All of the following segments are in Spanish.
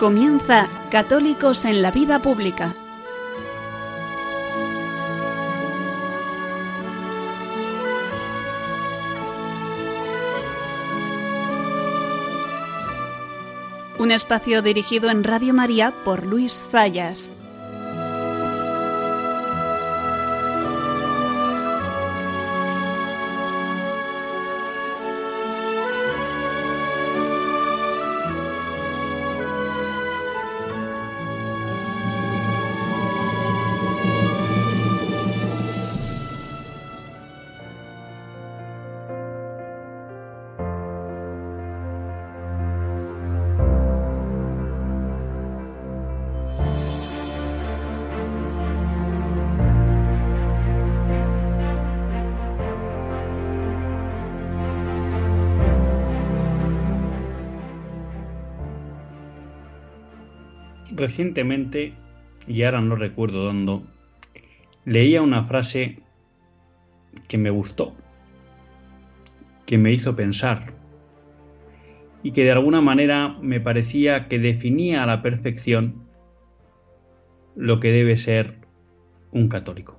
Comienza Católicos en la Vida Pública. Un espacio dirigido en Radio María por Luis Zayas. Recientemente, y ahora no recuerdo dónde, leía una frase que me gustó, que me hizo pensar y que de alguna manera me parecía que definía a la perfección lo que debe ser un católico.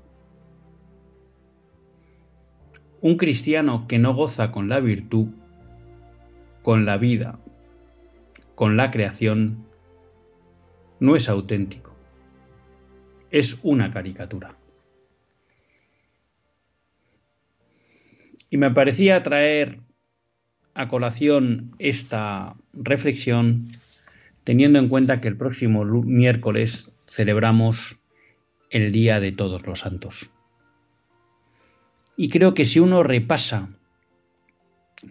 Un cristiano que no goza con la virtud, con la vida, con la creación, no es auténtico, es una caricatura. Y me parecía traer a colación esta reflexión teniendo en cuenta que el próximo miércoles celebramos el Día de Todos los Santos. Y creo que si uno repasa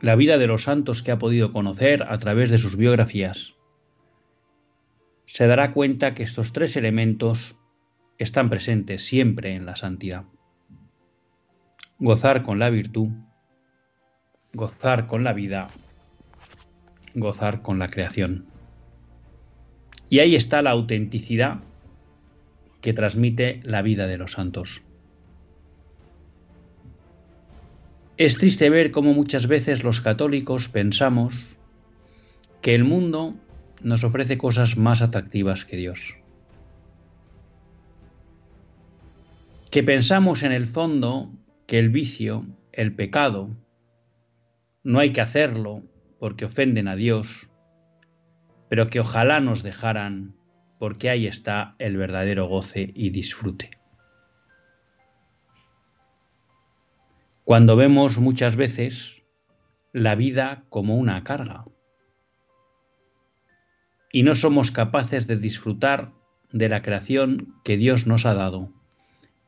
la vida de los santos que ha podido conocer a través de sus biografías, se dará cuenta que estos tres elementos están presentes siempre en la santidad. Gozar con la virtud, gozar con la vida, gozar con la creación. Y ahí está la autenticidad que transmite la vida de los santos. Es triste ver cómo muchas veces los católicos pensamos que el mundo nos ofrece cosas más atractivas que Dios. Que pensamos en el fondo que el vicio, el pecado, no hay que hacerlo porque ofenden a Dios, pero que ojalá nos dejaran porque ahí está el verdadero goce y disfrute. Cuando vemos muchas veces la vida como una carga, y no somos capaces de disfrutar de la creación que Dios nos ha dado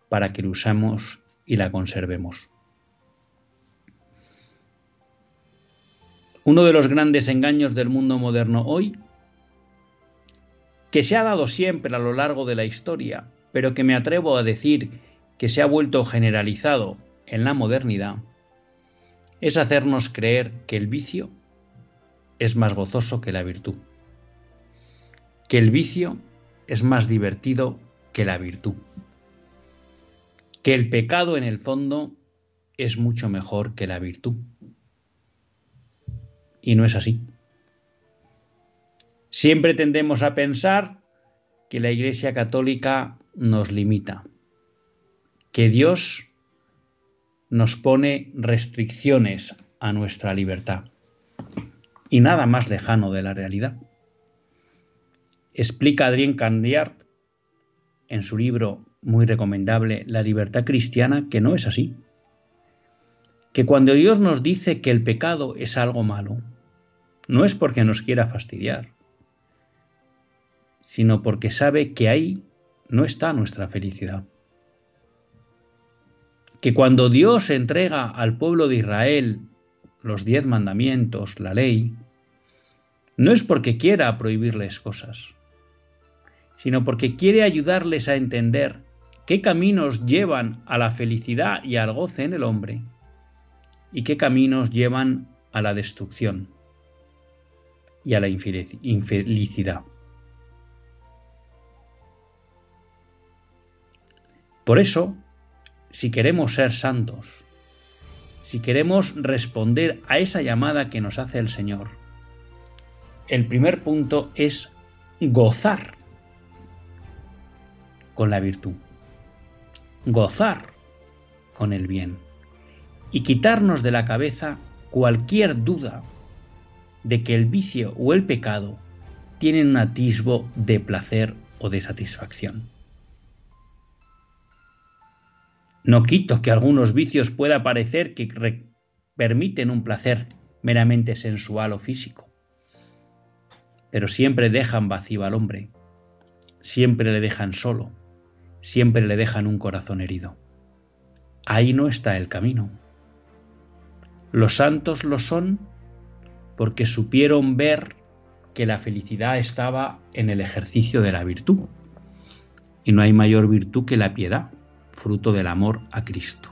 para que la usemos y la conservemos. Uno de los grandes engaños del mundo moderno hoy, que se ha dado siempre a lo largo de la historia, pero que me atrevo a decir que se ha vuelto generalizado en la modernidad, es hacernos creer que el vicio es más gozoso que la virtud que el vicio es más divertido que la virtud, que el pecado en el fondo es mucho mejor que la virtud. Y no es así. Siempre tendemos a pensar que la Iglesia Católica nos limita, que Dios nos pone restricciones a nuestra libertad. Y nada más lejano de la realidad. Explica Adrien Candiart en su libro muy recomendable La libertad cristiana que no es así. Que cuando Dios nos dice que el pecado es algo malo, no es porque nos quiera fastidiar, sino porque sabe que ahí no está nuestra felicidad. Que cuando Dios entrega al pueblo de Israel los diez mandamientos, la ley, no es porque quiera prohibirles cosas, sino porque quiere ayudarles a entender qué caminos llevan a la felicidad y al goce en el hombre y qué caminos llevan a la destrucción y a la infelicidad. Por eso, si queremos ser santos, si queremos responder a esa llamada que nos hace el Señor, el primer punto es gozar con la virtud, gozar con el bien y quitarnos de la cabeza cualquier duda de que el vicio o el pecado tienen un atisbo de placer o de satisfacción. No quito que algunos vicios pueda parecer que permiten un placer meramente sensual o físico, pero siempre dejan vacío al hombre, siempre le dejan solo, siempre le dejan un corazón herido. Ahí no está el camino. Los santos lo son porque supieron ver que la felicidad estaba en el ejercicio de la virtud. Y no hay mayor virtud que la piedad, fruto del amor a Cristo.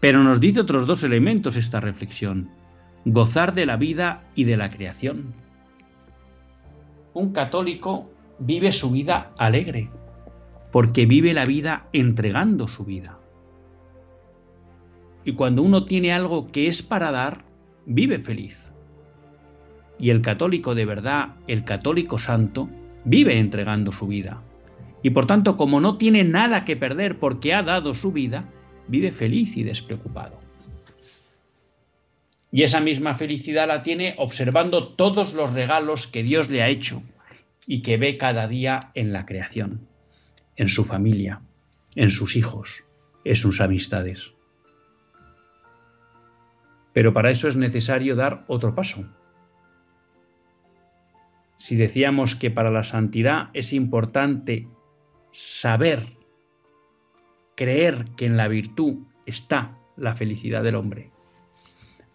Pero nos dice otros dos elementos esta reflexión, gozar de la vida y de la creación. Un católico vive su vida alegre, porque vive la vida entregando su vida. Y cuando uno tiene algo que es para dar, vive feliz. Y el católico de verdad, el católico santo, vive entregando su vida. Y por tanto, como no tiene nada que perder porque ha dado su vida, vive feliz y despreocupado. Y esa misma felicidad la tiene observando todos los regalos que Dios le ha hecho y que ve cada día en la creación, en su familia, en sus hijos, en sus amistades. Pero para eso es necesario dar otro paso. Si decíamos que para la santidad es importante saber creer que en la virtud está la felicidad del hombre,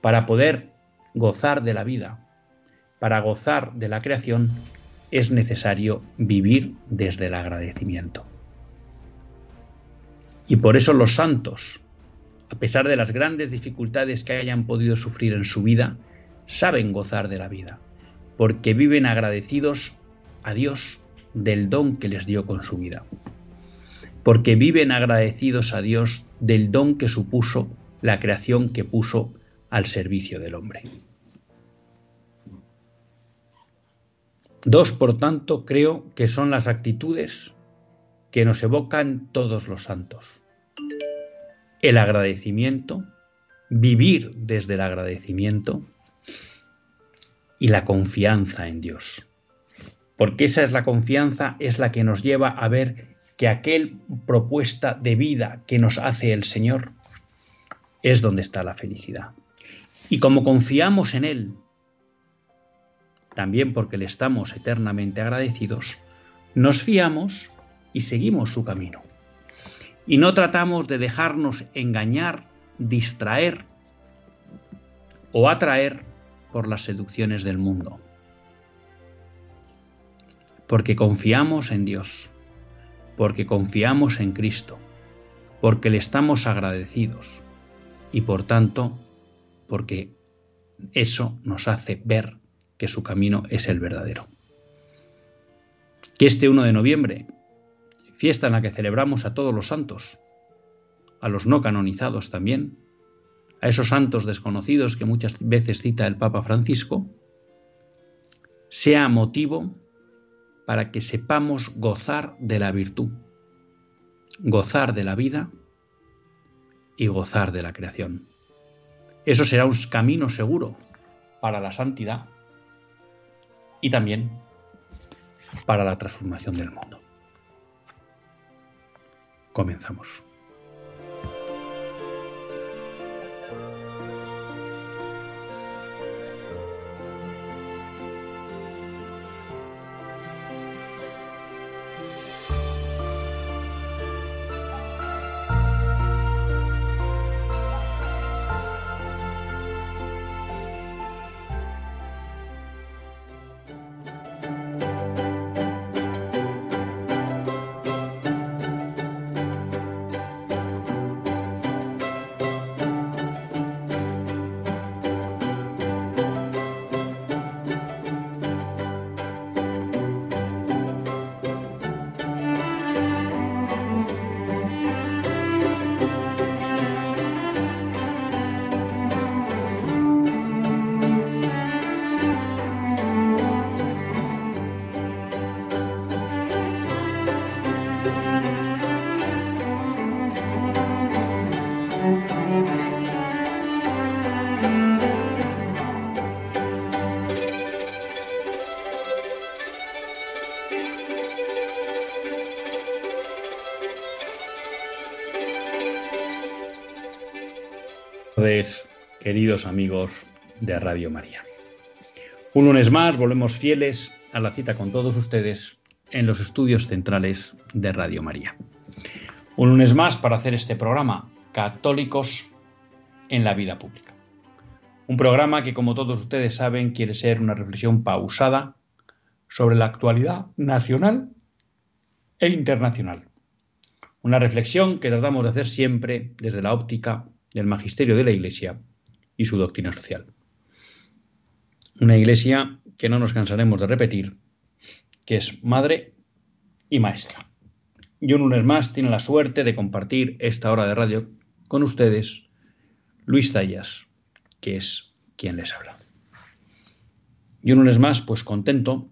para poder gozar de la vida, para gozar de la creación, es necesario vivir desde el agradecimiento. Y por eso los santos, a pesar de las grandes dificultades que hayan podido sufrir en su vida, saben gozar de la vida, porque viven agradecidos a Dios del don que les dio con su vida porque viven agradecidos a Dios del don que supuso la creación que puso al servicio del hombre. Dos, por tanto, creo que son las actitudes que nos evocan todos los santos. El agradecimiento, vivir desde el agradecimiento y la confianza en Dios. Porque esa es la confianza, es la que nos lleva a ver que aquel propuesta de vida que nos hace el Señor es donde está la felicidad. Y como confiamos en Él, también porque le estamos eternamente agradecidos, nos fiamos y seguimos su camino. Y no tratamos de dejarnos engañar, distraer o atraer por las seducciones del mundo. Porque confiamos en Dios porque confiamos en Cristo, porque le estamos agradecidos y por tanto porque eso nos hace ver que su camino es el verdadero. Que este 1 de noviembre, fiesta en la que celebramos a todos los santos, a los no canonizados también, a esos santos desconocidos que muchas veces cita el Papa Francisco, sea motivo para que sepamos gozar de la virtud, gozar de la vida y gozar de la creación. Eso será un camino seguro para la santidad y también para la transformación del mundo. Comenzamos. Amigos de Radio María. Un lunes más volvemos fieles a la cita con todos ustedes en los estudios centrales de Radio María. Un lunes más para hacer este programa, Católicos en la Vida Pública. Un programa que, como todos ustedes saben, quiere ser una reflexión pausada sobre la actualidad nacional e internacional. Una reflexión que tratamos de hacer siempre desde la óptica del magisterio de la Iglesia y su doctrina social. Una Iglesia que no nos cansaremos de repetir, que es madre y maestra. Y un lunes más tiene la suerte de compartir esta hora de radio con ustedes Luis Zayas, que es quien les habla. Y un lunes más, pues contento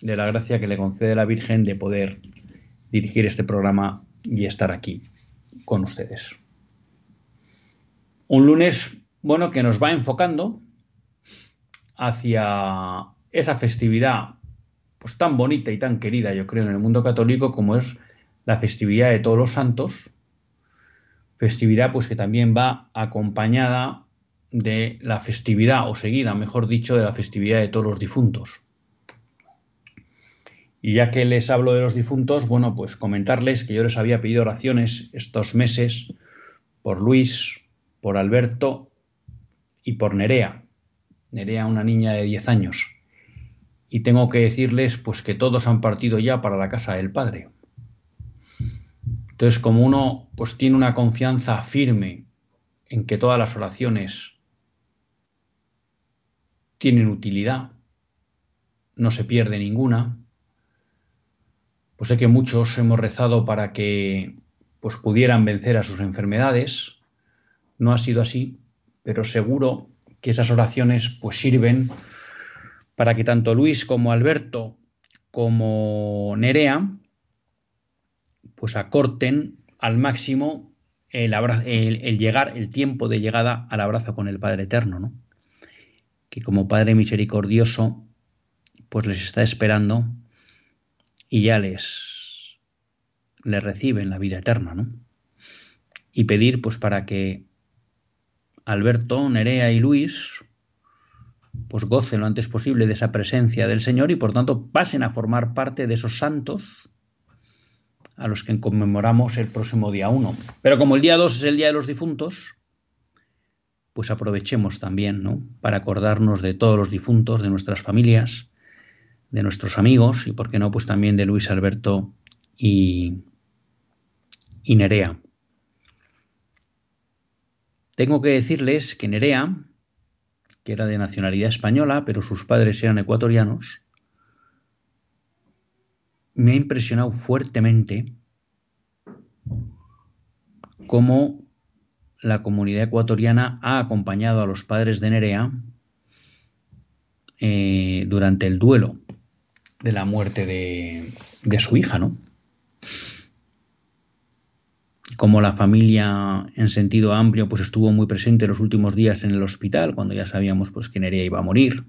de la gracia que le concede la Virgen de poder dirigir este programa y estar aquí con ustedes. Un lunes, bueno, que nos va enfocando hacia esa festividad pues tan bonita y tan querida, yo creo, en el mundo católico como es la festividad de todos los santos, festividad pues que también va acompañada de la festividad o seguida, mejor dicho, de la festividad de todos los difuntos. Y ya que les hablo de los difuntos, bueno, pues comentarles que yo les había pedido oraciones estos meses por Luis, por Alberto y por Nerea. Nerea, una niña de 10 años. Y tengo que decirles pues que todos han partido ya para la casa del Padre. Entonces, como uno pues tiene una confianza firme en que todas las oraciones tienen utilidad, no se pierde ninguna, pues sé que muchos hemos rezado para que pues pudieran vencer a sus enfermedades. No ha sido así, pero seguro que esas oraciones pues sirven para que tanto Luis como Alberto como Nerea pues acorten al máximo el, llegar, el tiempo de llegada al abrazo con el Padre Eterno, ¿no? Que como Padre misericordioso, pues les está esperando y ya les, les reciben la vida eterna, ¿no? Y pedir, pues, para que Alberto, Nerea y Luis, pues gocen lo antes posible de esa presencia del Señor y por tanto pasen a formar parte de esos santos a los que conmemoramos el próximo día 1. Pero como el día 2 es el día de los difuntos, pues aprovechemos también, ¿no? Para acordarnos de todos los difuntos, de nuestras familias, de nuestros amigos y, por qué no, pues también de Luis Alberto y, y Nerea. Tengo que decirles que Nerea, que era de nacionalidad española, pero sus padres eran ecuatorianos, me ha impresionado fuertemente cómo la comunidad ecuatoriana ha acompañado a los padres de Nerea eh, durante el duelo de la muerte de, de su hija, ¿no? Como la familia en sentido amplio pues estuvo muy presente los últimos días en el hospital cuando ya sabíamos pues que Nerea iba a morir.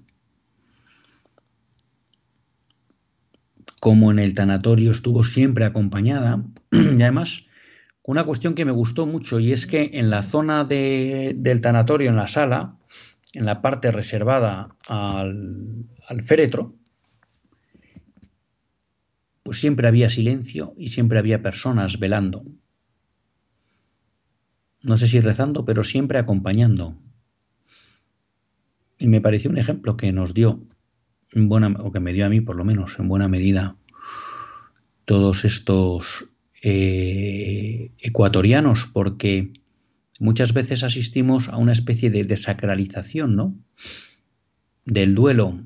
Como en el tanatorio estuvo siempre acompañada y además una cuestión que me gustó mucho y es que en la zona de, del tanatorio, en la sala, en la parte reservada al, al féretro, pues siempre había silencio y siempre había personas velando. No sé si rezando, pero siempre acompañando. Y me pareció un ejemplo que nos dio, en buena, o que me dio a mí por lo menos, en buena medida, todos estos eh, ecuatorianos, porque muchas veces asistimos a una especie de desacralización, ¿no? Del duelo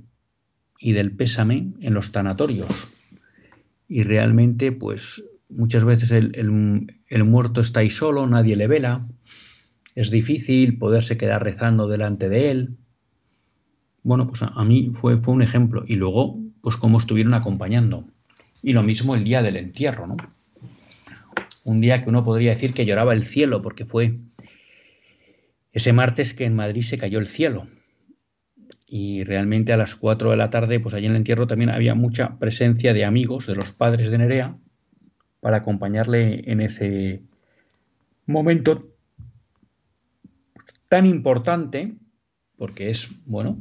y del pésame en los tanatorios y realmente pues muchas veces el, muerto está ahí solo, nadie le vela, es difícil poderse quedar rezando delante de él. Bueno, pues a, mí fue, fue un ejemplo y luego pues cómo estuvieron acompañando. Y lo mismo el día del entierro, ¿no? Un día que uno podría decir que lloraba el cielo porque fue ese martes que en Madrid se cayó el cielo y realmente a las 4 de la tarde, pues allí en el entierro también había mucha presencia de amigos de los padres de Nerea para acompañarle en ese momento tan importante, porque es, bueno,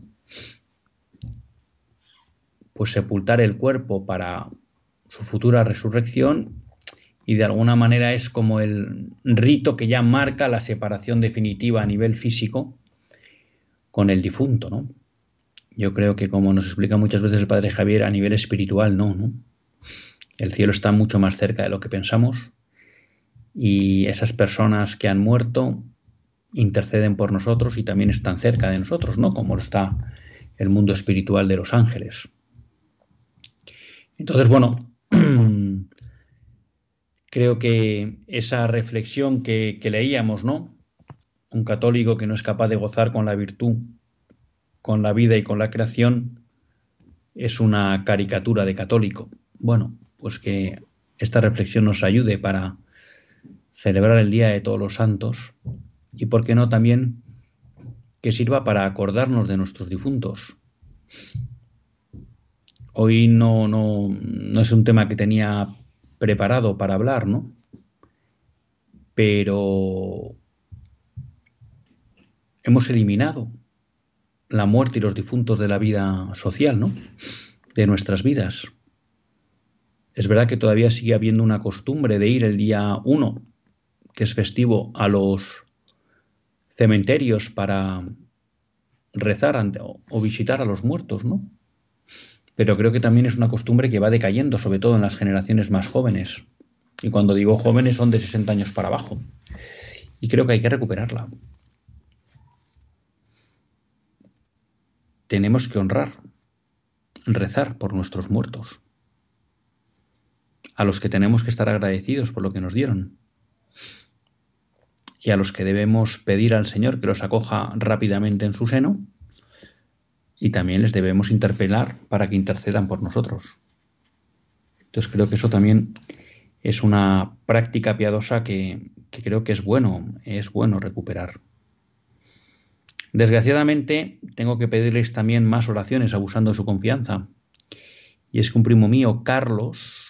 pues sepultar el cuerpo para su futura resurrección y de alguna manera es como el rito que ya marca la separación definitiva a nivel físico con el difunto, ¿no? Yo creo que como nos explica muchas veces el padre Javier, a nivel espiritual no, ¿no? El cielo está mucho más cerca de lo que pensamos y esas personas que han muerto interceden por nosotros y también están cerca de nosotros, ¿no? Como está el mundo espiritual de los ángeles. Entonces, bueno, creo que esa reflexión que, que, leíamos, ¿no? Un católico que no es capaz de gozar con la virtud, con la vida y con la creación, es una caricatura de católico. Bueno, pues que esta reflexión nos ayude para celebrar el Día de Todos los Santos y, por qué no, también que sirva para acordarnos de nuestros difuntos. Hoy no, no, no es un tema que tenía preparado para hablar, ¿no? Pero hemos eliminado la muerte y los difuntos de la vida social, ¿no? De nuestras vidas. Es verdad que todavía sigue habiendo una costumbre de ir el día 1, que es festivo, a los cementerios para rezar ante, o visitar a los muertos, ¿no? Pero creo que también es una costumbre que va decayendo, sobre todo en las generaciones más jóvenes. Y cuando digo jóvenes son de 60 años para abajo. Y creo que hay que recuperarla. Tenemos que honrar, rezar por nuestros muertos, a los que tenemos que estar agradecidos por lo que nos dieron y a los que debemos pedir al Señor que los acoja rápidamente en su seno, y también les debemos interpelar para que intercedan por nosotros. Entonces creo que eso también es una práctica piadosa que, creo que es bueno, es bueno recuperar. Desgraciadamente tengo que pedirles también más oraciones abusando de su confianza. Y es que un primo mío, Carlos,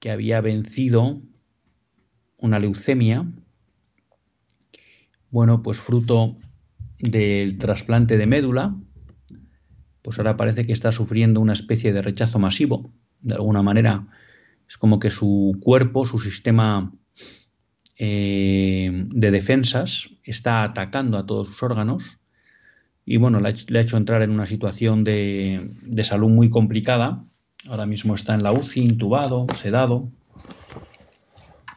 que había vencido una leucemia, bueno, pues fruto del trasplante de médula, pues ahora parece que está sufriendo una especie de rechazo masivo. De alguna manera, es como que su cuerpo, su sistema eh, de defensas, está atacando a todos sus órganos. Y bueno, le ha, hecho entrar en una situación de, de salud muy complicada. Ahora mismo está en la UCI, intubado, sedado.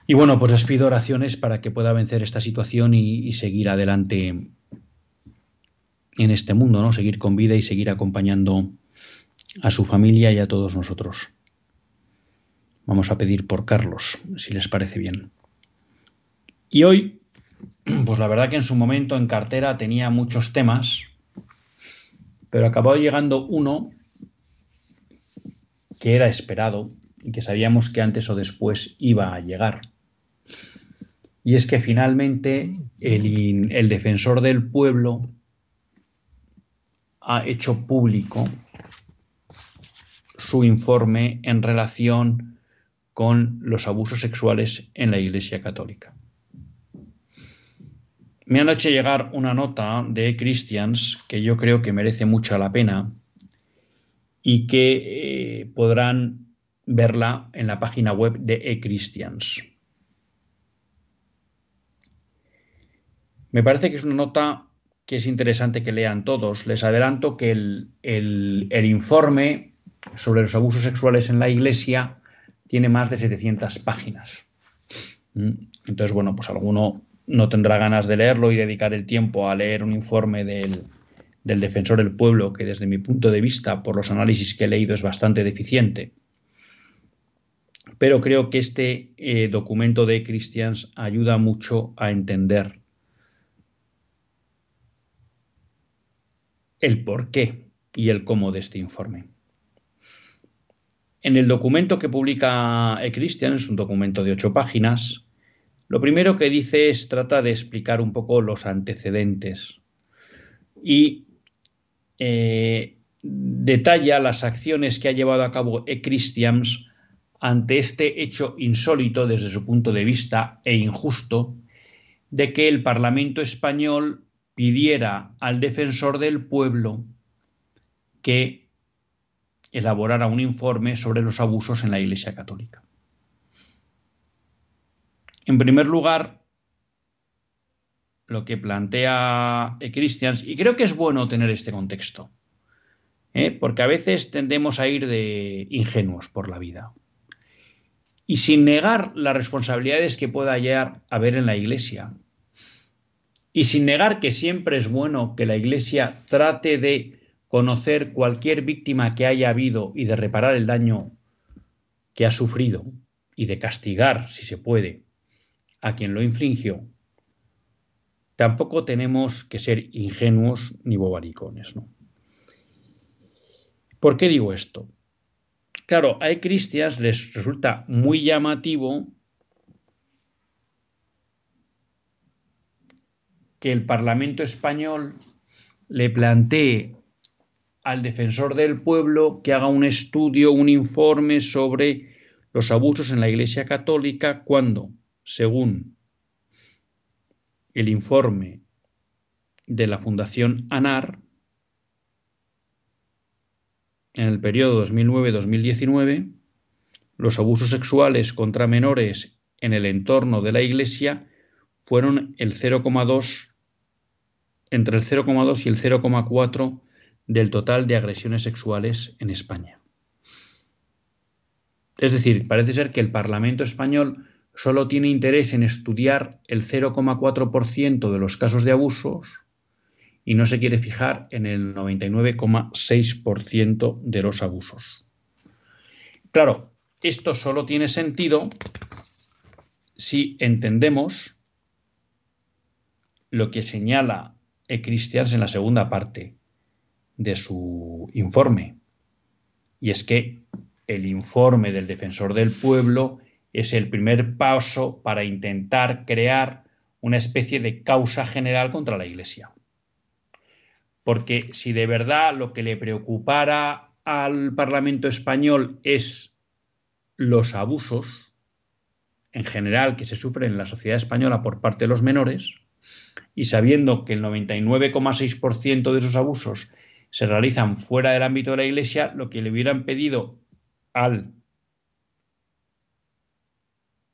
Y bueno, pues les pido oraciones para que pueda vencer esta situación y, seguir adelante en este mundo, ¿no? Seguir con vida y seguir acompañando a su familia y a todos nosotros. Vamos a pedir por Carlos, si les parece bien. Y hoy, pues la verdad que en su momento en cartera tenía muchos temas, pero acabó llegando uno que era esperado y que sabíamos que antes o después iba a llegar. Y es que finalmente el, defensor del pueblo ha hecho público su informe en relación con los abusos sexuales en la Iglesia Católica. Me han hecho llegar una nota de Christians que yo creo que merece mucho la pena y que eh, podrán verla en la página web de eChristians. Me parece que es una nota que es interesante que lean todos. Les adelanto que el, informe sobre los abusos sexuales en la Iglesia tiene más de 700 páginas. Mm. Entonces, bueno, pues alguno no tendrá ganas de leerlo y dedicar el tiempo a leer un informe del, defensor del pueblo, que desde mi punto de vista, por los análisis que he leído, es bastante deficiente. Pero creo que este eh, documento de Christians ayuda mucho a entender el por qué y el cómo de este informe. En el documento que publica eChristian, es un documento de ocho páginas, lo primero que dice es trata de explicar un poco los antecedentes y eh, detalla las acciones que ha llevado a cabo eChristians ante este hecho insólito desde su punto de vista e injusto de que el Parlamento español pidiera al defensor del pueblo que elaborara un informe sobre los abusos en la Iglesia Católica. En primer lugar, lo que plantea Christians, y creo que es bueno tener este contexto, ¿eh? porque a veces tendemos a ir de ingenuos por la vida. Y sin negar las responsabilidades que pueda haber en la Iglesia, y sin negar que siempre es bueno que la Iglesia trate de conocer cualquier víctima que haya habido y de reparar el daño que ha sufrido y de castigar, si se puede, a quien lo infringió, tampoco tenemos que ser ingenuos ni bobaricones. ¿no? ¿Por qué digo esto? Claro, a cristianos les resulta muy llamativo que el Parlamento español le plantee al defensor del pueblo que haga un estudio, un informe sobre los abusos en la Iglesia Católica cuando según el informe de la Fundación ANAR, en el periodo 2009-2019, los abusos sexuales contra menores en el entorno de la Iglesia fueron el 0,2 entre el 0,2 y el 0,4 del total de agresiones sexuales en España. Es decir, parece ser que el Parlamento español solo tiene interés en estudiar el 0,4% de los casos de abusos y no se quiere fijar en el 99,6% de los abusos. Claro, esto solo tiene sentido si entendemos lo que señala E. Christians en la segunda parte de su informe. Y es que el informe del defensor del pueblo es el primer paso para intentar crear una especie de causa general contra la Iglesia. Porque si de verdad lo que le preocupara al Parlamento español es los abusos en general que se sufren en la sociedad española por parte de los menores, y sabiendo que el 99,6% de esos abusos se realizan fuera del ámbito de la Iglesia, lo que le hubieran pedido al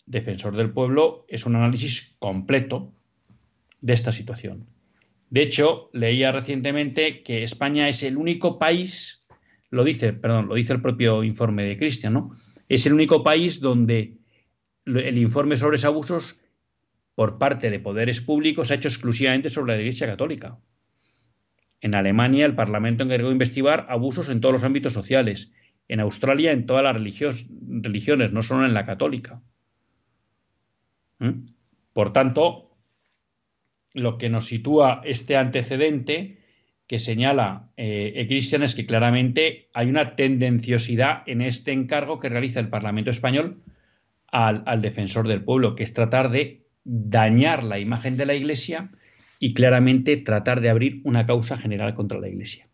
defensor del pueblo es un análisis completo de esta situación. De hecho, leía recientemente que España es el único país, lo dice, perdón, lo dice el propio informe de Cristian, ¿no? Es el único país donde el informe sobre esos abusos por parte de poderes públicos ha hecho exclusivamente sobre la Iglesia Católica. En Alemania, el Parlamento encargó de investigar abusos en todos los ámbitos sociales. En Australia, en todas las religiones, no solo en la católica. Por tanto, lo que nos sitúa este antecedente que señala eh, Cristian es que claramente hay una tendenciosidad en este encargo que realiza el Parlamento español al, defensor del pueblo, que es tratar de dañar la imagen de la Iglesia y claramente tratar de abrir una causa general contra la Iglesia.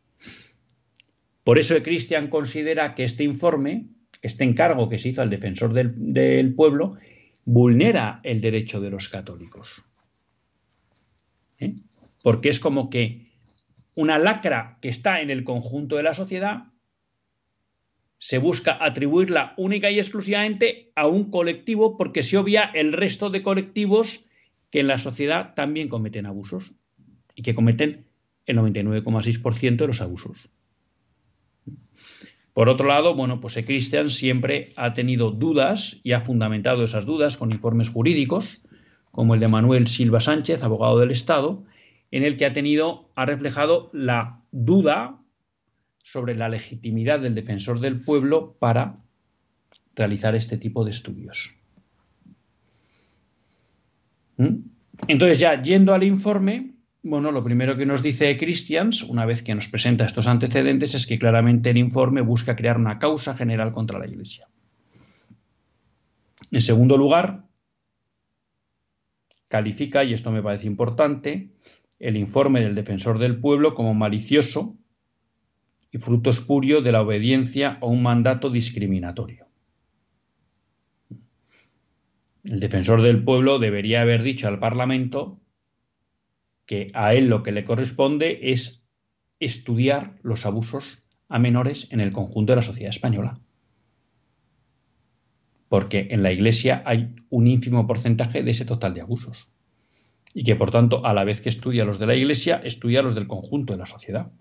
Por eso Cristian considera que este informe, este encargo que se hizo al defensor del pueblo, vulnera el derecho de los católicos. ¿Eh? Porque es como que una lacra que está en el conjunto de la sociedad se busca atribuirla única y exclusivamente a un colectivo porque se obvia el resto de colectivos que en la sociedad también cometen abusos y que cometen el 99,6% de los abusos. Por otro lado, bueno, pues Christian siempre ha tenido dudas y ha fundamentado esas dudas con informes jurídicos, como el de Manuel Silva Sánchez, abogado del Estado, en el que ha tenido, ha reflejado la duda sobre la legitimidad del defensor del pueblo para realizar este tipo de estudios. ¿Mm? Entonces, ya yendo al informe, bueno, lo primero que nos dice Christians, una vez que nos presenta estos antecedentes, es que claramente el informe busca crear una causa general contra la Iglesia. En segundo lugar, califica, y esto me parece importante, el informe del defensor del pueblo como malicioso y fruto espurio de la obediencia a un mandato discriminatorio. El defensor del pueblo debería haber dicho al Parlamento que a él lo que le corresponde es estudiar los abusos a menores en el conjunto de la sociedad española. Porque en la Iglesia hay un ínfimo porcentaje de ese total de abusos. Y que por tanto, a la vez que estudia los de la Iglesia, estudia los del conjunto de la sociedad.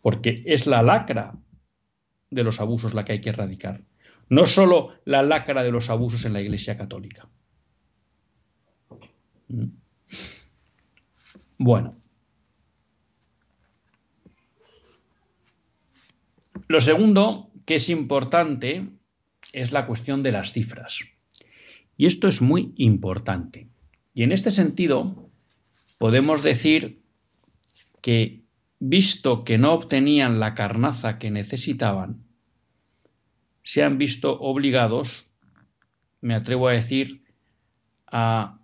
Porque es la lacra de los abusos la que hay que erradicar. No solo la lacra de los abusos en la Iglesia Católica. ¿Mm? Bueno. Lo segundo que es importante es la cuestión de las cifras. Y esto es muy importante. Y en este sentido, podemos decir que, visto que no obtenían la carnaza que necesitaban, se han visto obligados, me atrevo a decir, a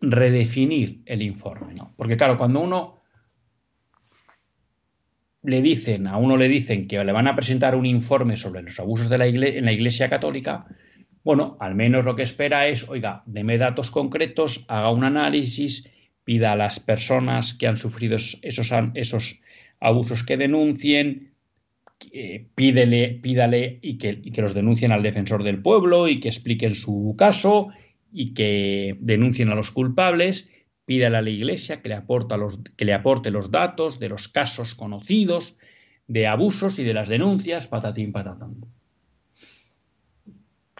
redefinir el informe. ¿no? Porque claro, cuando uno le dicen, a uno le dicen que le van a presentar un informe sobre los abusos de la en la Iglesia Católica, bueno, al menos lo que espera es, oiga, deme datos concretos, haga un análisis, pida a las personas que han sufrido esos, esos abusos que denuncien, pídele, pídale y que los denuncien al defensor del pueblo y que expliquen su caso y que denuncien a los culpables, pídale a la Iglesia que le, los, que le aporte los datos de los casos conocidos de abusos y de las denuncias, patatín patatán.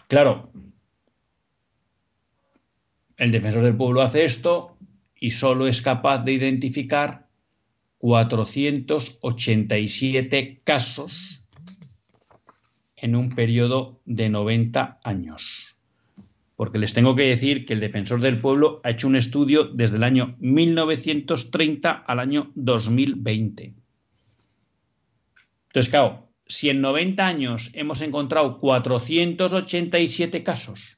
Claro, el defensor del pueblo hace esto y solo es capaz de identificar 487 casos en un periodo de 90 años porque les tengo que decir que el defensor del pueblo ha hecho un estudio desde el año 1930 al año 2020. Entonces, claro, si en 90 años hemos encontrado 487 casos,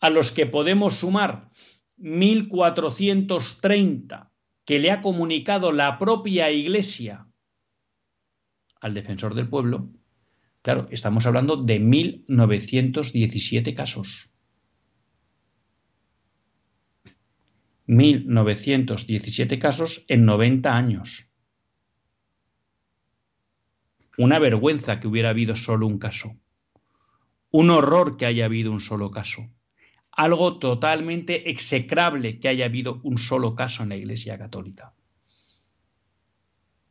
a los que podemos sumar 1430 que le ha comunicado la propia Iglesia al defensor del pueblo, claro, estamos hablando de 1917 casos. 1.917 casos en 90 años. Una vergüenza que hubiera habido solo un caso. Un horror que haya habido un solo caso. Algo totalmente execrable que haya habido un solo caso en la Iglesia Católica.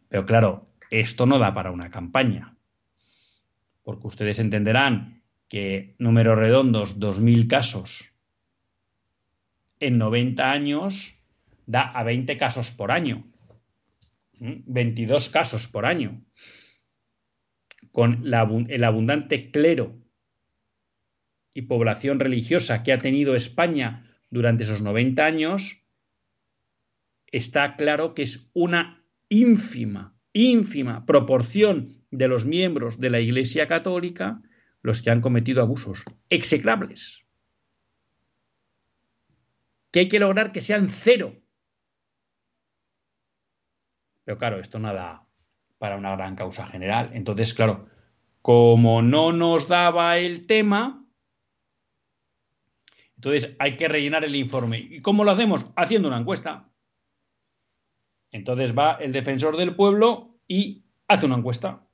Pero claro, esto no da para una campaña. Porque ustedes entenderán que números redondos, 2.000 casos en 90 años da a 20 casos por año. 22 casos por año. Con el abundante clero y población religiosa que ha tenido España durante esos 90 años, está claro que es una ínfima, ínfima proporción de los miembros de la Iglesia Católica los que han cometido abusos execrables que hay que lograr que sean cero. Pero claro, esto no da para una gran causa general. Entonces, claro, como no nos daba el tema, entonces hay que rellenar el informe. ¿Y cómo lo hacemos? Haciendo una encuesta. Entonces va el defensor del pueblo y hace una encuesta.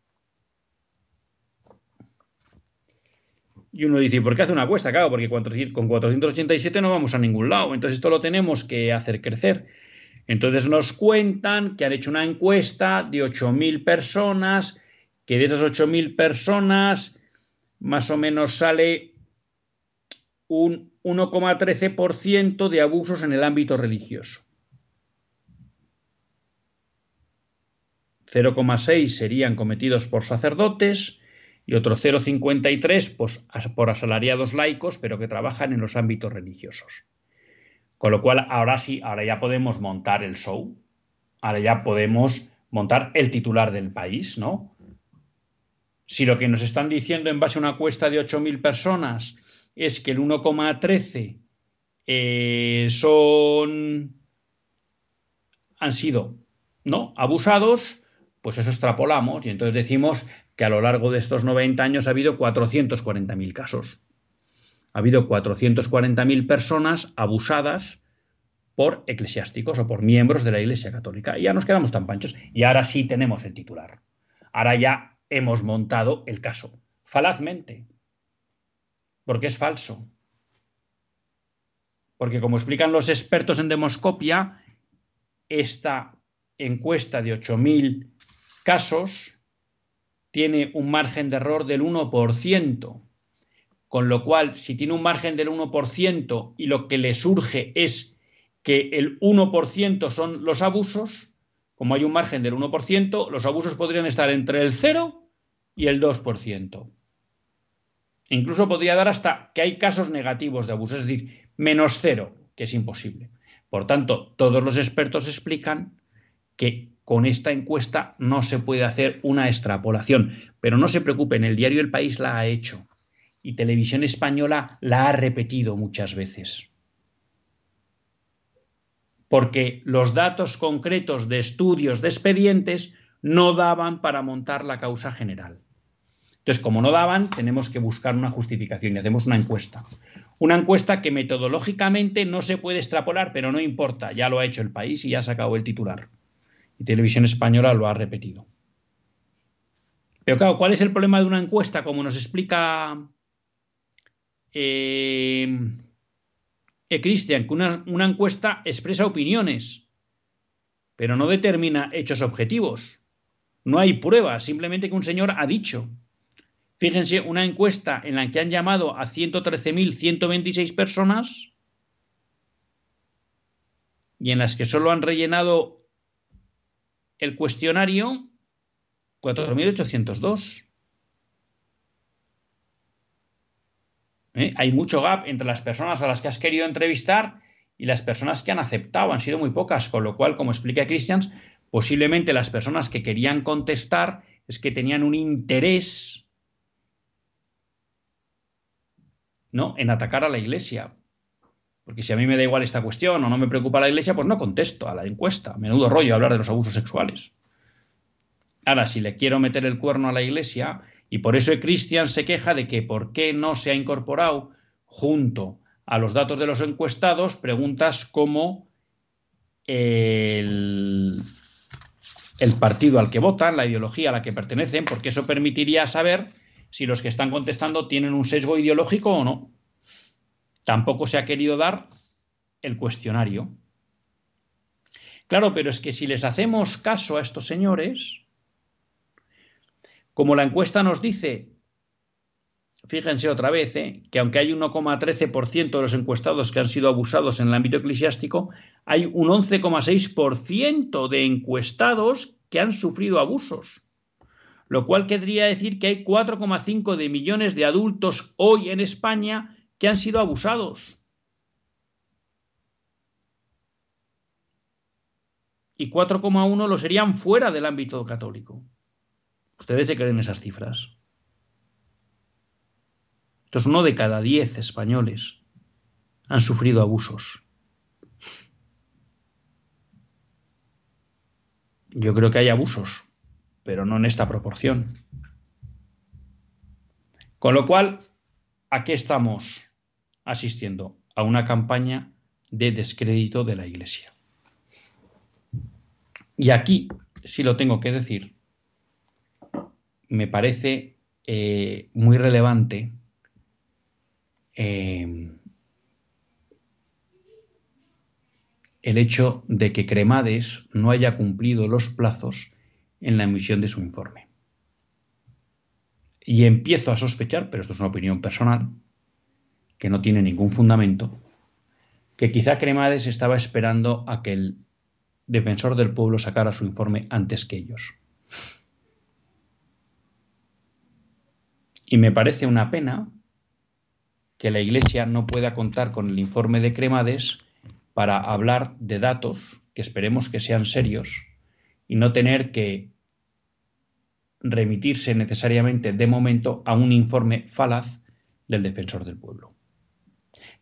Y uno dice, ¿por qué hace una cuesta? Claro, porque con 487 no vamos a ningún lado. Entonces esto lo tenemos que hacer crecer. Entonces nos cuentan que han hecho una encuesta de 8.000 personas, que de esas 8.000 personas más o menos sale un 1,13% de abusos en el ámbito religioso. 0,6 serían cometidos por sacerdotes, y otro 0,53 pues, por asalariados laicos, pero que trabajan en los ámbitos religiosos. Con lo cual, ahora sí, ahora ya podemos montar el show, ahora ya podemos montar el titular del país, ¿no? Si lo que nos están diciendo en base a una cuesta de 8.000 personas es que el 1,13 eh, son han sido no abusados, pues eso extrapolamos y entonces decimos que a lo largo de estos 90 años ha habido 440.000 casos. Ha habido 440.000 personas abusadas por eclesiásticos o por miembros de la Iglesia Católica. Y ya nos quedamos tan panchos. Y ahora sí tenemos el titular. Ahora ya hemos montado el caso. Falazmente. Porque es falso. Porque como explican los expertos en demoscopia, esta encuesta de 8.000 casos tiene un margen de error del 1%. Con lo cual, si tiene un margen del 1% y lo que le surge es que el 1% son los abusos, como hay un margen del 1%, los abusos podrían estar entre el 0 y el 2%. Incluso podría dar hasta que hay casos negativos de abuso, es decir, menos cero, que es imposible. Por tanto, todos los expertos explican que con esta encuesta no se puede hacer una extrapolación. Pero no se preocupen, el diario El País la ha hecho y Televisión Española la ha repetido muchas veces. Porque los datos concretos de estudios de expedientes no daban para montar la causa general. Entonces, como no daban, tenemos que buscar una justificación y hacemos una encuesta. Una encuesta que metodológicamente no se puede extrapolar, pero no importa, ya lo ha hecho el país y ya ha sacado el titular. Y Televisión Española lo ha repetido. Pero claro, ¿cuál es el problema de una encuesta? Como nos explica eh, eh que una, una encuesta expresa opiniones, pero no determina hechos objetivos. No hay pruebas, simplemente que un señor ha dicho. Fíjense, una encuesta en la que han llamado a 113.126 personas y en las que solo han rellenado el cuestionario 4.802. ¿Eh? Hay mucho gap entre las personas a las que has querido entrevistar y las personas que han aceptado. Han sido muy pocas, con lo cual, como explica Christians, posiblemente las personas que querían contestar es que tenían un interés ¿no? en atacar a la Iglesia. Porque si a mí me da igual esta cuestión o no me preocupa la Iglesia, pues no contesto a la encuesta. Menudo rollo hablar de los abusos sexuales. Ahora, si le quiero meter el cuerno a la Iglesia, y por eso Cristian se queja de que por qué no se ha incorporado junto a los datos de los encuestados preguntas como el, el partido al que votan, la ideología a la que pertenecen, porque eso permitiría saber si los que están contestando tienen un sesgo ideológico o no. Tampoco se ha querido dar el cuestionario. Claro, pero es que si les hacemos caso a estos señores, como la encuesta nos dice, fíjense otra vez, ¿eh? que aunque hay 1,13% de los encuestados que han sido abusados en el ámbito eclesiástico, hay un 11,6% de encuestados que han sufrido abusos lo cual querría decir que hay 4,5 de millones de adultos hoy en España que han sido abusados. Y 4,1 lo serían fuera del ámbito católico. ¿Ustedes se creen esas cifras? Entonces, uno de cada diez españoles han sufrido abusos. Yo creo que hay abusos pero no en esta proporción. Con lo cual, ¿a qué estamos asistiendo? A una campaña de descrédito de la Iglesia. Y aquí, si lo tengo que decir, me parece eh, muy relevante eh, el hecho de que Cremades no haya cumplido los plazos en la emisión de su informe. Y empiezo a sospechar, pero esto es una opinión personal, que no tiene ningún fundamento, que quizá Cremades estaba esperando a que el defensor del pueblo sacara su informe antes que ellos. Y me parece una pena que la Iglesia no pueda contar con el informe de Cremades para hablar de datos que esperemos que sean serios y no tener que remitirse necesariamente de momento a un informe falaz del defensor del pueblo.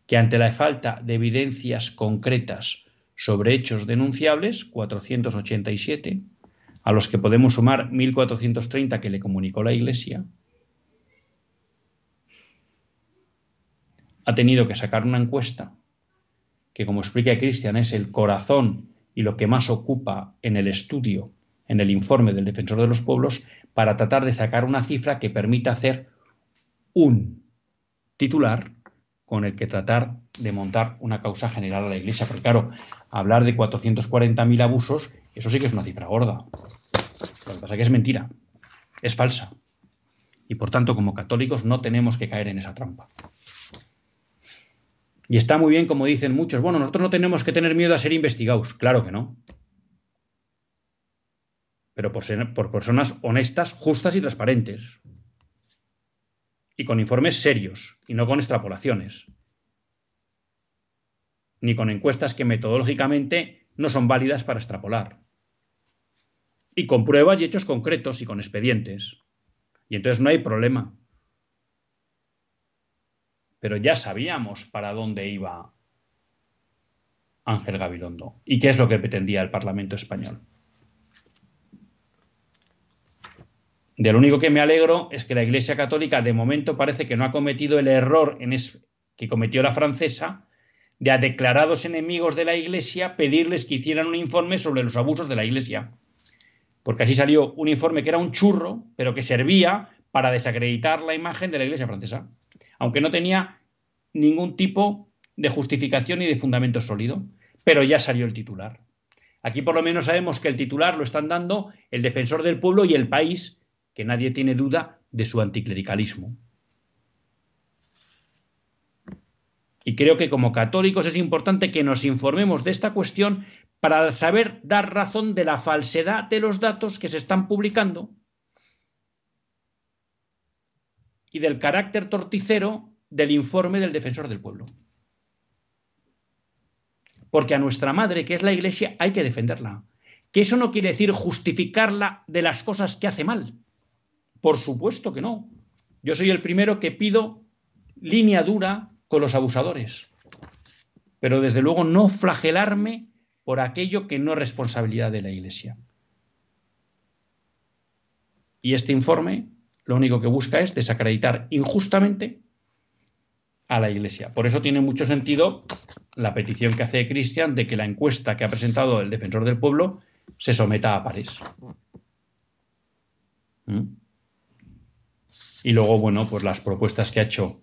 Que ante la falta de evidencias concretas sobre hechos denunciables, 487, a los que podemos sumar 1430 que le comunicó la Iglesia, ha tenido que sacar una encuesta que, como explica Cristian, es el corazón y lo que más ocupa en el estudio, en el informe del defensor de los pueblos, para tratar de sacar una cifra que permita hacer un titular con el que tratar de montar una causa general a la Iglesia. Porque claro, hablar de 440.000 abusos, eso sí que es una cifra gorda. Lo que pasa es que es mentira, es falsa. Y por tanto, como católicos, no tenemos que caer en esa trampa. Y está muy bien, como dicen muchos, bueno, nosotros no tenemos que tener miedo a ser investigados. Claro que no. Pero por, ser, por personas honestas, justas y transparentes y con informes serios y no con extrapolaciones, ni con encuestas que metodológicamente no son válidas para extrapolar, y con pruebas y hechos concretos y con expedientes. Y entonces no hay problema. Pero ya sabíamos para dónde iba Ángel Gabilondo y qué es lo que pretendía el Parlamento español. De lo único que me alegro es que la Iglesia Católica de momento parece que no ha cometido el error en que cometió la francesa de a declarados enemigos de la Iglesia pedirles que hicieran un informe sobre los abusos de la Iglesia. Porque así salió un informe que era un churro, pero que servía para desacreditar la imagen de la Iglesia francesa, aunque no tenía ningún tipo de justificación ni de fundamento sólido. Pero ya salió el titular. Aquí por lo menos sabemos que el titular lo están dando el defensor del pueblo y el país, que nadie tiene duda de su anticlericalismo. Y creo que como católicos es importante que nos informemos de esta cuestión para saber dar razón de la falsedad de los datos que se están publicando y del carácter torticero del informe del defensor del pueblo. Porque a nuestra madre, que es la Iglesia, hay que defenderla. Que eso no quiere decir justificarla de las cosas que hace mal. Por supuesto que no. Yo soy el primero que pido línea dura con los abusadores. Pero desde luego no flagelarme por aquello que no es responsabilidad de la Iglesia. Y este informe lo único que busca es desacreditar injustamente a la Iglesia. Por eso tiene mucho sentido la petición que hace Cristian de que la encuesta que ha presentado el defensor del pueblo se someta a París. ¿Mm? Y luego, bueno, pues las propuestas que ha hecho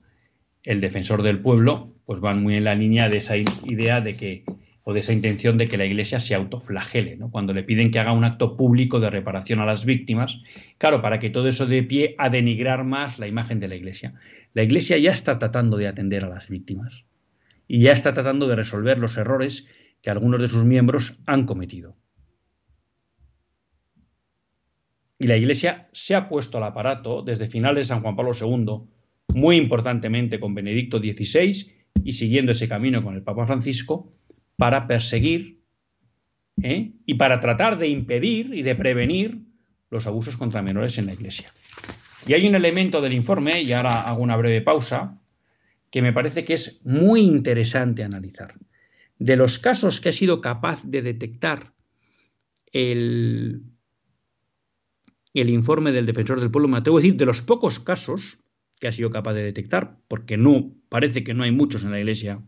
el defensor del pueblo, pues van muy en la línea de esa idea de que, o de esa intención de que la Iglesia se autoflagele, ¿no? Cuando le piden que haga un acto público de reparación a las víctimas, claro, para que todo eso dé pie a denigrar más la imagen de la Iglesia. La Iglesia ya está tratando de atender a las víctimas y ya está tratando de resolver los errores que algunos de sus miembros han cometido. Y la Iglesia se ha puesto al aparato desde finales de San Juan Pablo II, muy importantemente con Benedicto XVI y siguiendo ese camino con el Papa Francisco, para perseguir ¿eh? y para tratar de impedir y de prevenir los abusos contra menores en la Iglesia. Y hay un elemento del informe, y ahora hago una breve pausa, que me parece que es muy interesante analizar. De los casos que ha sido capaz de detectar el el informe del defensor del pueblo, atrevo a decir, de los pocos casos que ha sido capaz de detectar, porque no parece que no hay muchos en la Iglesia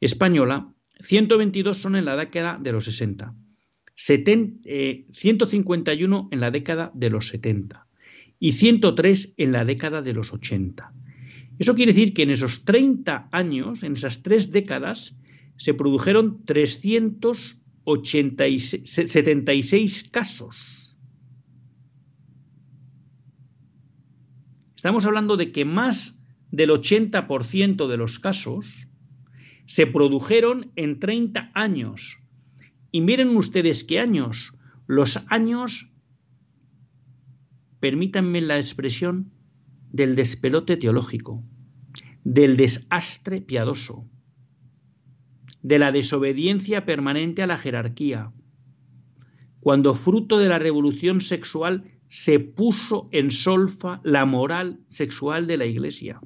española, 122 son en la década de los 60, 151 en la década de los 70 y 103 en la década de los 80. Eso quiere decir que en esos 30 años, en esas tres décadas, se produjeron 376 casos Estamos hablando de que más del 80% de los casos se produjeron en 30 años. Y miren ustedes qué años. Los años, permítanme la expresión, del despelote teológico, del desastre piadoso, de la desobediencia permanente a la jerarquía, cuando fruto de la revolución sexual se puso en solfa la moral sexual de la Iglesia.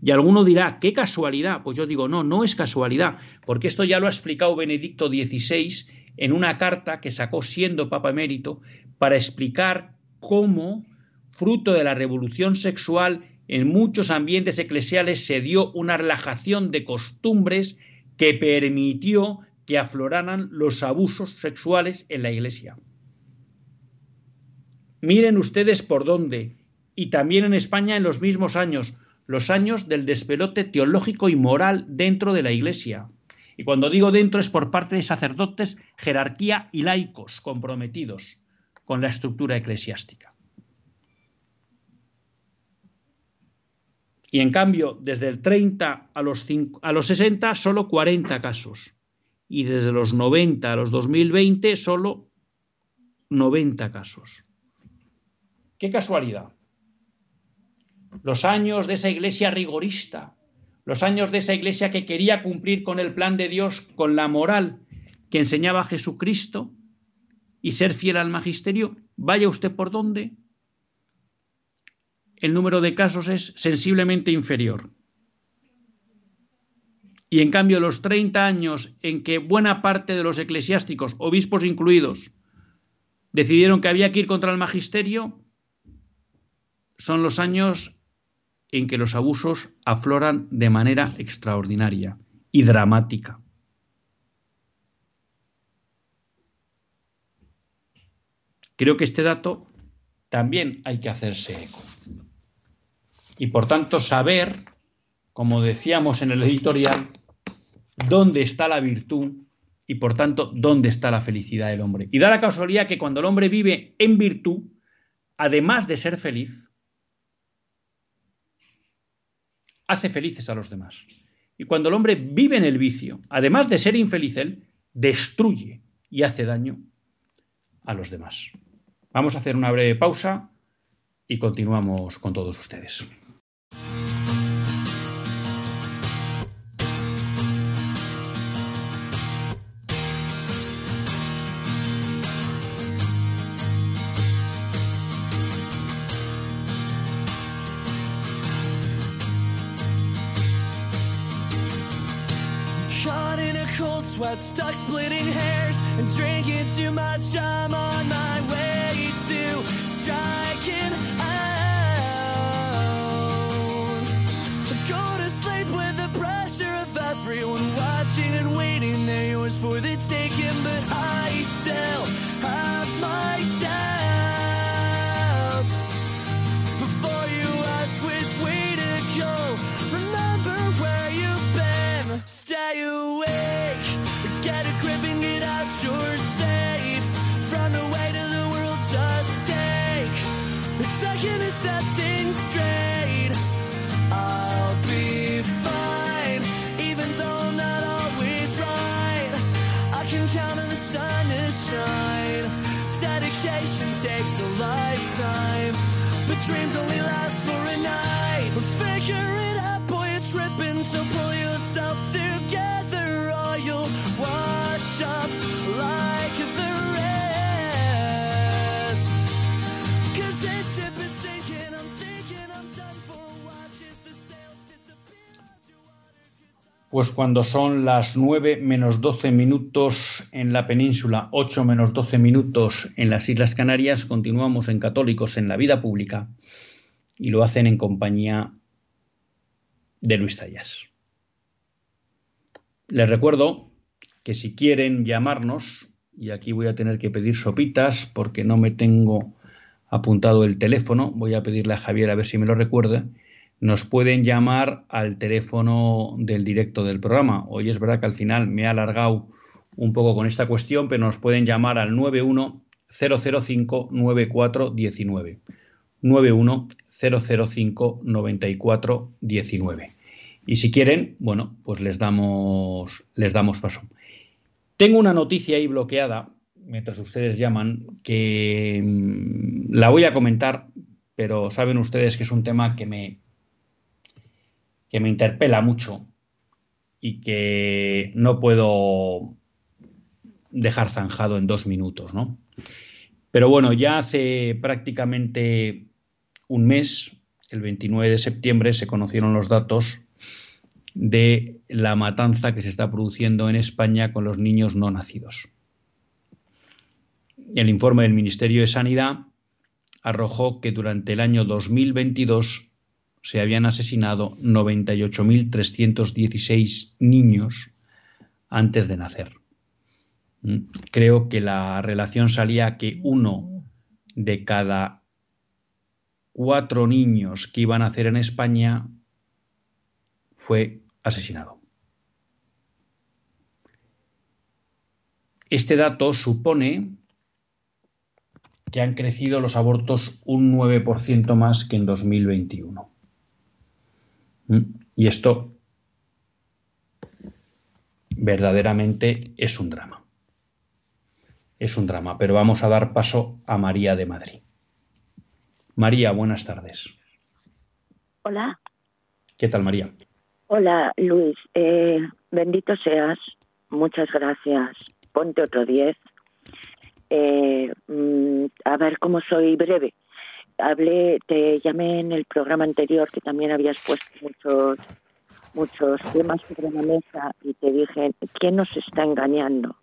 Y alguno dirá, qué casualidad. Pues yo digo, no, no es casualidad, porque esto ya lo ha explicado Benedicto XVI en una carta que sacó siendo Papa Emérito para explicar cómo, fruto de la revolución sexual en muchos ambientes eclesiales se dio una relajación de costumbres que permitió que afloraran los abusos sexuales en la iglesia. Miren ustedes por dónde, y también en España en los mismos años, los años del despelote teológico y moral dentro de la iglesia. Y cuando digo dentro es por parte de sacerdotes, jerarquía y laicos comprometidos con la estructura eclesiástica. Y en cambio, desde el 30 a los, a los 60, solo 40 casos. Y desde los 90 a los 2020, solo 90 casos. Qué casualidad. Los años de esa iglesia rigorista, los años de esa iglesia que quería cumplir con el plan de Dios, con la moral que enseñaba Jesucristo y ser fiel al magisterio, vaya usted por dónde, el número de casos es sensiblemente inferior. Y en cambio los 30 años en que buena parte de los eclesiásticos, obispos incluidos, decidieron que había que ir contra el magisterio, son los años en que los abusos afloran de manera extraordinaria y dramática. Creo que este dato también hay que hacerse eco. Y por tanto saber, como decíamos en el editorial, dónde está la virtud y por tanto dónde está la felicidad del hombre. Y da la casualidad que cuando el hombre vive en virtud, además de ser feliz, hace felices a los demás. Y cuando el hombre vive en el vicio, además de ser infeliz, él destruye y hace daño a los demás. Vamos a hacer una breve pausa y continuamos con todos ustedes. Sweat, stuck splitting hairs, and drinking too much. I'm on my way to striking out. Go to sleep with the pressure of everyone watching and waiting. They're yours for the taking, but I still dreams only last for a night. But figure Pues cuando son las 9 menos 12 minutos en la península, 8 menos 12 minutos en las Islas Canarias, continuamos en Católicos en la Vida Pública y lo hacen en compañía de Luis Tallas. Les recuerdo que si quieren llamarnos, y aquí voy a tener que pedir sopitas porque no me tengo apuntado el teléfono, voy a pedirle a Javier a ver si me lo recuerda, nos pueden llamar al teléfono del directo del programa. Hoy es verdad que al final me he alargado un poco con esta cuestión, pero nos pueden llamar al 91 005 9419. 91 005 9419. Y si quieren, bueno, pues les damos, les damos paso. Tengo una noticia ahí bloqueada, mientras ustedes llaman, que mm, la voy a comentar, pero saben ustedes que es un tema que me, que me interpela mucho y que no puedo dejar zanjado en dos minutos, ¿no? Pero bueno, ya hace prácticamente un mes, el 29 de septiembre, se conocieron los datos de la matanza que se está produciendo en España con los niños no nacidos. El informe del Ministerio de Sanidad arrojó que durante el año 2022 se habían asesinado 98.316 niños antes de nacer. ¿Mm? Creo que la relación salía que uno de cada cuatro niños que iban a nacer en España fue asesinado. Este dato supone que han crecido los abortos un 9% más que en 2021. ¿Mm? Y esto verdaderamente es un drama. Es un drama, pero vamos a dar paso a María de Madrid. María, buenas tardes. Hola. ¿Qué tal, María? Hola, Luis. Eh, bendito seas. Muchas gracias. Ponte otro 10. Eh, mm, a ver cómo soy breve. Hablé, te llamé en el programa anterior que también habías puesto muchos muchos temas sobre la mesa y te dije, ¿quién nos está engañando?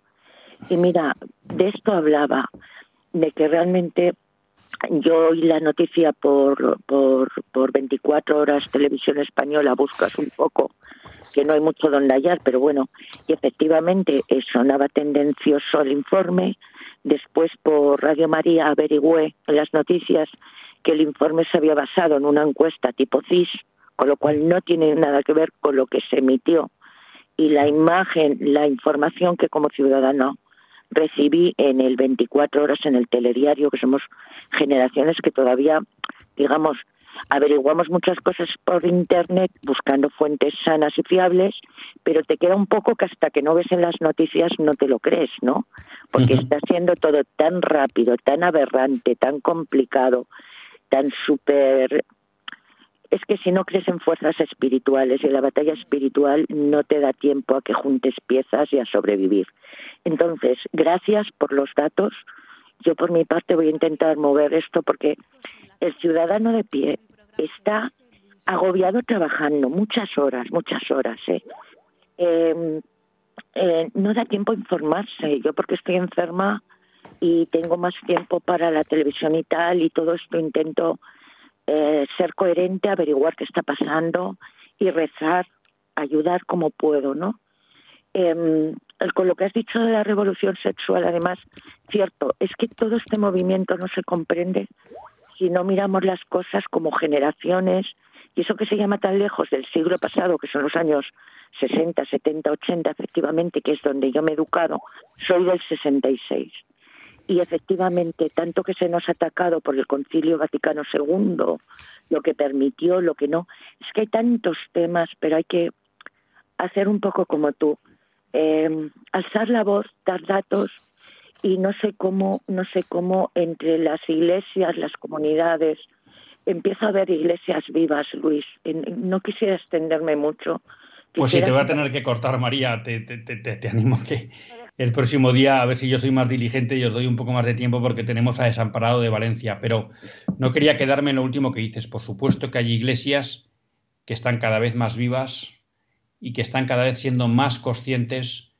Y mira, de esto hablaba, de que realmente yo oí la noticia por, por, por 24 horas televisión española, buscas un poco, que no hay mucho donde hallar, pero bueno, y efectivamente eh, sonaba tendencioso el informe, después por Radio María averigüé las noticias que el informe se había basado en una encuesta tipo CIS, con lo cual no tiene nada que ver con lo que se emitió. Y la imagen, la información que como ciudadano recibí en el 24 horas en el telediario, que somos generaciones que todavía, digamos, averiguamos muchas cosas por internet buscando fuentes sanas y fiables, pero te queda un poco que hasta que no ves en las noticias no te lo crees, ¿no? Porque está siendo todo tan rápido, tan aberrante, tan complicado, tan súper es que si no crees en fuerzas espirituales y la batalla espiritual no te da tiempo a que juntes piezas y a sobrevivir. Entonces, gracias por los datos. Yo por mi parte voy a intentar mover esto porque el ciudadano de pie está agobiado trabajando muchas horas, muchas horas. ¿eh? Em, eh, no da tiempo a informarse. Yo porque estoy enferma y tengo más tiempo para la televisión y tal y todo esto intento eh, ser coherente, averiguar qué está pasando y rezar, ayudar como puedo, ¿no? Eh, con lo que has dicho de la revolución sexual, además, cierto, es que todo este movimiento no se comprende si no miramos las cosas como generaciones, y eso que se llama tan lejos del siglo pasado, que son los años 60, 70, 80, efectivamente, que es donde yo me he educado, soy del 66 y efectivamente tanto que se nos ha atacado por el Concilio Vaticano II, lo que permitió, lo que no, es que hay tantos temas, pero hay que hacer un poco como tú, eh, alzar la voz, dar datos y no sé cómo, no sé cómo entre las iglesias, las comunidades, empieza a haber iglesias vivas, Luis. No quisiera extenderme mucho. Pues si te voy a tener que cortar, María, te, te, te, te animo a que el próximo día a ver si yo soy más diligente y os doy un poco más de tiempo porque tenemos a Desamparado de Valencia. Pero no quería quedarme en lo último que dices. Por supuesto que hay iglesias que están cada vez más vivas y que están cada vez siendo más conscientes,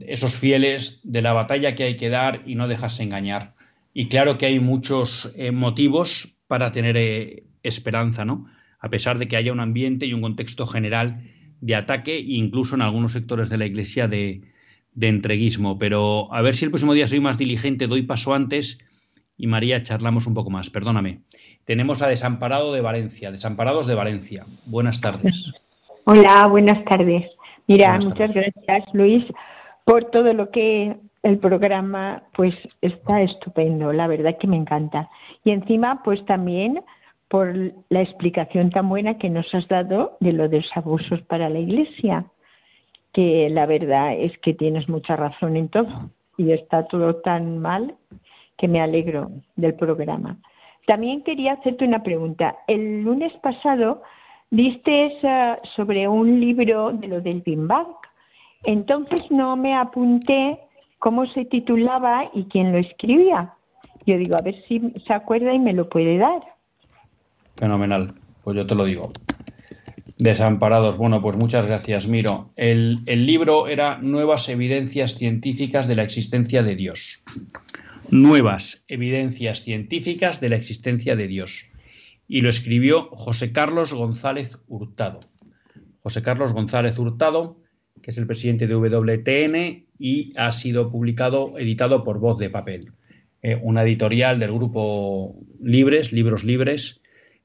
esos fieles, de la batalla que hay que dar y no dejarse engañar. Y claro que hay muchos eh, motivos para tener eh, esperanza, ¿no? A pesar de que haya un ambiente y un contexto general de ataque, incluso en algunos sectores de la iglesia de, de entreguismo, pero a ver si el próximo día soy más diligente, doy paso antes y María charlamos un poco más, perdóname. Tenemos a Desamparado de Valencia, Desamparados de Valencia. Buenas tardes. Hola, buenas tardes. Mira, muchas gracias Luis por todo lo que el programa pues está estupendo, la verdad que me encanta. Y encima pues también por la explicación tan buena que nos has dado de lo de los abusos para la Iglesia que la verdad es que tienes mucha razón en todo y está todo tan mal que me alegro del programa. También quería hacerte una pregunta. El lunes pasado diste sobre un libro de lo del Big Entonces no me apunté cómo se titulaba y quién lo escribía. Yo digo, a ver si se acuerda y me lo puede dar. Fenomenal. Pues yo te lo digo. Desamparados. Bueno, pues muchas gracias, Miro. El, libro era Nuevas evidencias científicas de la existencia de Dios. Nuevas evidencias científicas de la existencia de Dios. y lo escribió José Carlos González Hurtado. José Carlos González Hurtado, que es el presidente de WTN y ha sido publicado, editado por Voz de Papel, eh, una editorial del grupo Libres, Libros Libres,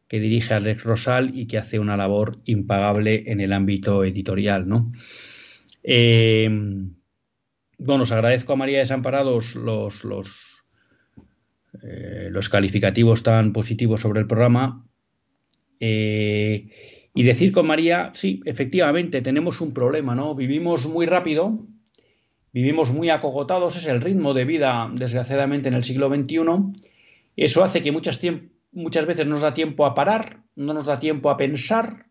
que dirige Alex Rosal y que hace una labor impagable en el ámbito editorial. ¿no? Eh, bueno, os agradezco a María Desamparados los, los, eh, los calificativos tan positivos sobre el programa. Eh, y decir con María, sí, efectivamente, tenemos un problema, ¿no? Vivimos muy rápido, vivimos muy acogotados, es el ritmo de vida, desgraciadamente, en el siglo XXI. Eso hace que muchas, muchas veces nos da tiempo a parar, no nos da tiempo a pensar,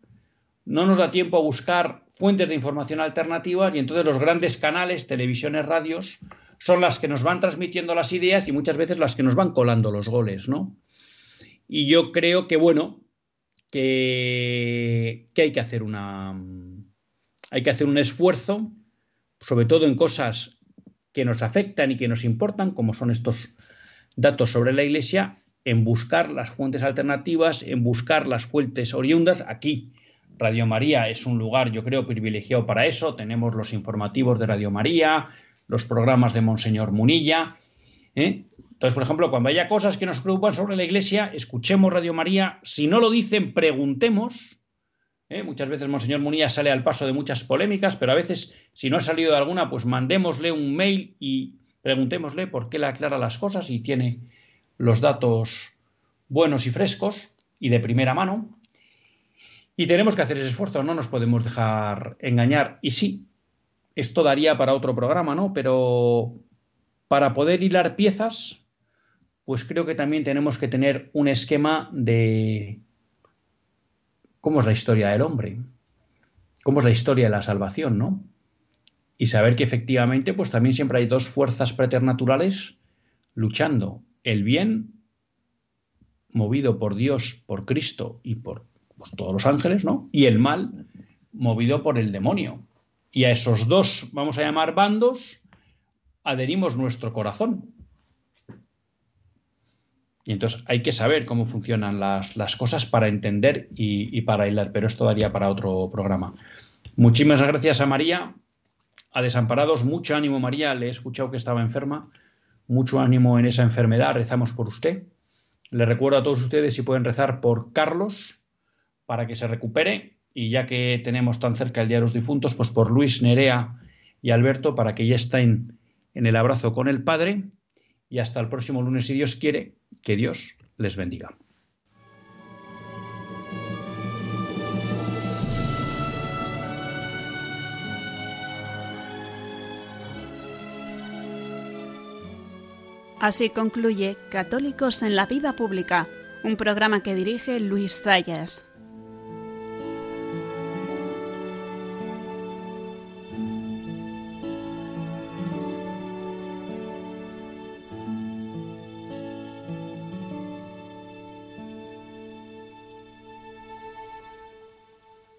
no nos da tiempo a buscar fuentes de información alternativas y entonces los grandes canales, televisiones, radios, son las que nos van transmitiendo las ideas y muchas veces las que nos van colando los goles, ¿no? Y yo creo que, bueno, que, hay que hacer una... Hay que hacer un esfuerzo, sobre todo en cosas que nos afectan y que nos importan, como son estos datos sobre la Iglesia, en buscar las fuentes alternativas, en buscar las fuentes oriundas aquí, Radio María es un lugar, yo creo, privilegiado para eso. Tenemos los informativos de Radio María, los programas de Monseñor Munilla. ¿eh? Entonces, por ejemplo, cuando haya cosas que nos preocupan sobre la Iglesia, escuchemos Radio María. Si no lo dicen, preguntemos. ¿eh? Muchas veces Monseñor Munilla sale al paso de muchas polémicas, pero a veces, si no ha salido de alguna, pues mandémosle un mail y preguntémosle por qué le aclara las cosas y tiene los datos buenos y frescos y de primera mano. Y tenemos que hacer ese esfuerzo, no nos podemos dejar engañar. Y sí, esto daría para otro programa, ¿no? Pero para poder hilar piezas, pues creo que también tenemos que tener un esquema de cómo es la historia del hombre, cómo es la historia de la salvación, ¿no? Y saber que efectivamente, pues también siempre hay dos fuerzas preternaturales luchando. El bien, movido por Dios, por Cristo y por pues, todos los ángeles, ¿no? Y el mal movido por el demonio. Y a esos dos, vamos a llamar bandos, adherimos nuestro corazón. Y entonces hay que saber cómo funcionan las, cosas para entender y, y, para hilar, pero esto daría para otro programa. Muchísimas gracias a María, a Desamparados, mucho ánimo María, le he escuchado que estaba enferma, mucho ánimo en esa enfermedad, rezamos por usted. Le recuerdo a todos ustedes si pueden rezar por Carlos, para que se recupere. Y ya que tenemos tan cerca el Día de los Difuntos, pues por Luis, Nerea y Alberto para que ya estén en el abrazo con el Padre y hasta el próximo lunes si Dios quiere, que Dios les bendiga. Así concluye Católicos en la Vida Pública, un programa que dirige Luis Zayas.